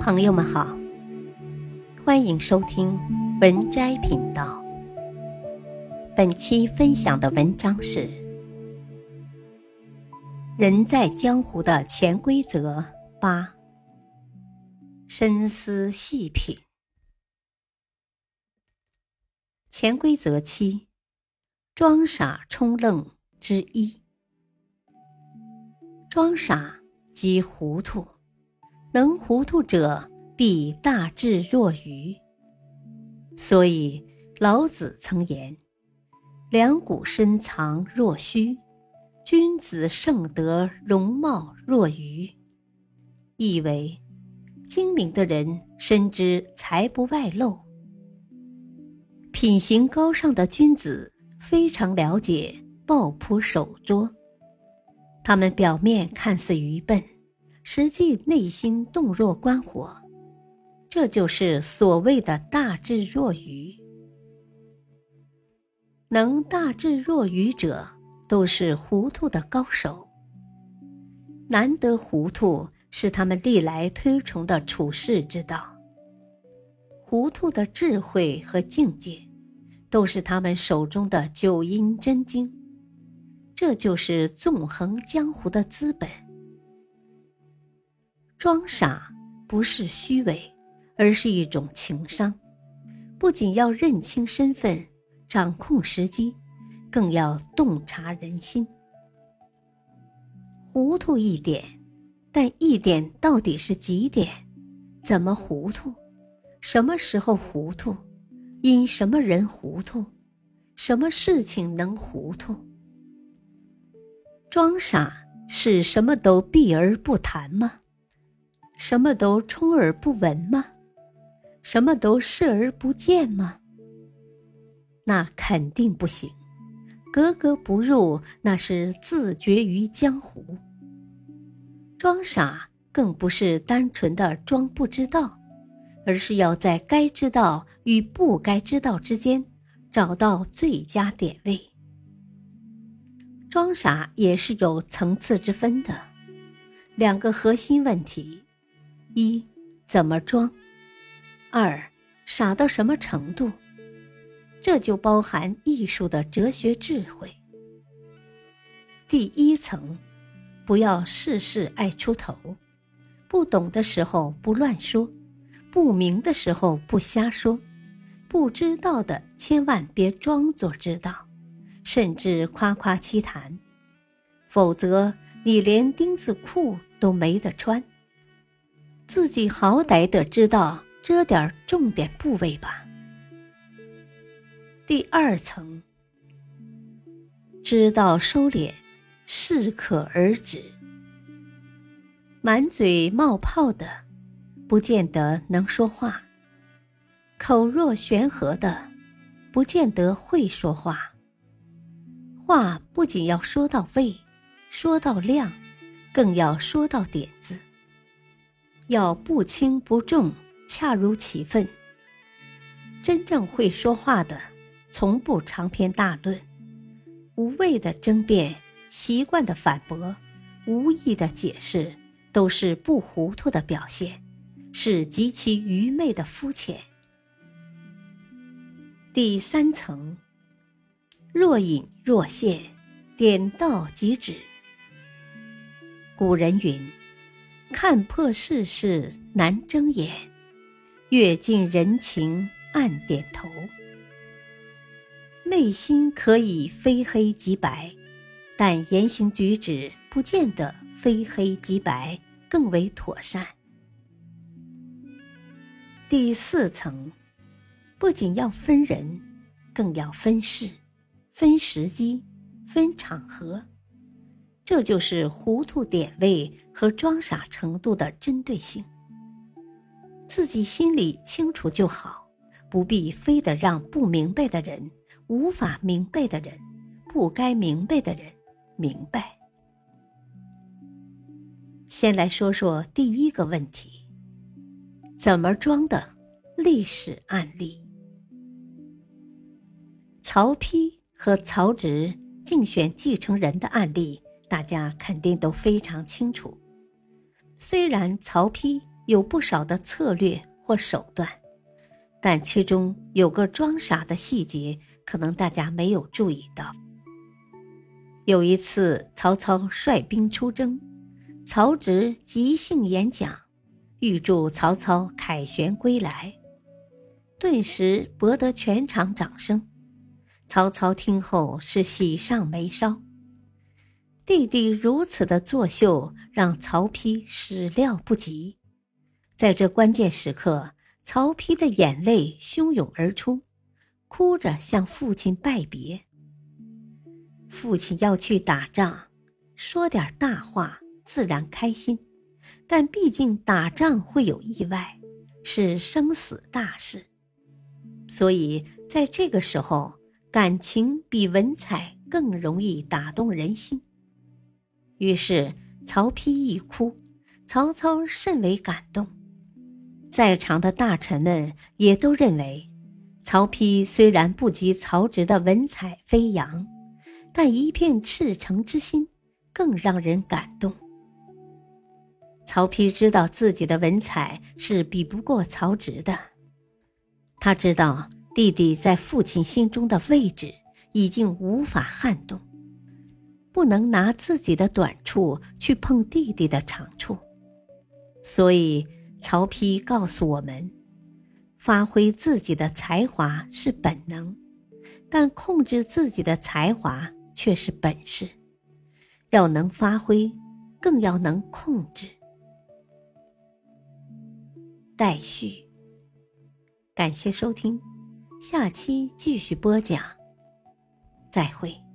朋友们好，欢迎收听文摘频道。本期分享的文章是《人在江湖的潜规则》八。深思细品，潜规则七：装傻充愣之一。装傻即糊涂。能糊涂者，必大智若愚。所以老子曾言：“两股深藏若虚，君子盛德容貌若愚。”意为，精明的人深知财不外露，品行高尚的君子非常了解抱朴守拙。他们表面看似愚笨。实际内心洞若观火，这就是所谓的大智若愚。能大智若愚者，都是糊涂的高手。难得糊涂是他们历来推崇的处世之道。糊涂的智慧和境界，都是他们手中的九阴真经。这就是纵横江湖的资本。装傻不是虚伪，而是一种情商。不仅要认清身份、掌控时机，更要洞察人心。糊涂一点，但一点到底是几点？怎么糊涂？什么时候糊涂？因什么人糊涂？什么事情能糊涂？装傻是什么都避而不谈吗？什么都充耳不闻吗？什么都视而不见吗？那肯定不行，格格不入，那是自绝于江湖。装傻更不是单纯的装不知道，而是要在该知道与不该知道之间找到最佳点位。装傻也是有层次之分的，两个核心问题。一怎么装？二傻到什么程度？这就包含艺术的哲学智慧。第一层，不要事事爱出头，不懂的时候不乱说，不明的时候不瞎说，不知道的千万别装作知道，甚至夸夸其谈，否则你连钉子裤都没得穿。自己好歹得知道遮点重点部位吧。第二层，知道收敛，适可而止。满嘴冒泡的，不见得能说话；口若悬河的，不见得会说话。话不仅要说到位，说到量，更要说到点子。要不轻不重，恰如其分。真正会说话的，从不长篇大论，无谓的争辩，习惯的反驳，无意的解释，都是不糊涂的表现，是极其愚昧的肤浅。第三层，若隐若现，点到即止。古人云。看破世事难睁眼，阅尽人情暗点头。内心可以非黑即白，但言行举止不见得非黑即白更为妥善。第四层，不仅要分人，更要分事、分时机、分场合。这就是糊涂点位和装傻程度的针对性。自己心里清楚就好，不必非得让不明白的人、无法明白的人、不该明白的人明白。先来说说第一个问题：怎么装的？历史案例，曹丕和曹植竞选继承人的案例。大家肯定都非常清楚，虽然曹丕有不少的策略或手段，但其中有个装傻的细节，可能大家没有注意到。有一次，曹操率兵出征，曹植即兴演讲，预祝曹操凯旋归来，顿时博得全场掌声。曹操听后是喜上眉梢。弟弟如此的作秀，让曹丕始料不及。在这关键时刻，曹丕的眼泪汹涌而出，哭着向父亲拜别。父亲要去打仗，说点大话自然开心，但毕竟打仗会有意外，是生死大事，所以在这个时候，感情比文采更容易打动人心。于是曹丕一哭，曹操甚为感动，在场的大臣们也都认为，曹丕虽然不及曹植的文采飞扬，但一片赤诚之心更让人感动。曹丕知道自己的文采是比不过曹植的，他知道弟弟在父亲心中的位置已经无法撼动。不能拿自己的短处去碰弟弟的长处，所以曹丕告诉我们：发挥自己的才华是本能，但控制自己的才华却是本事。要能发挥，更要能控制。待续。感谢收听，下期继续播讲。再会。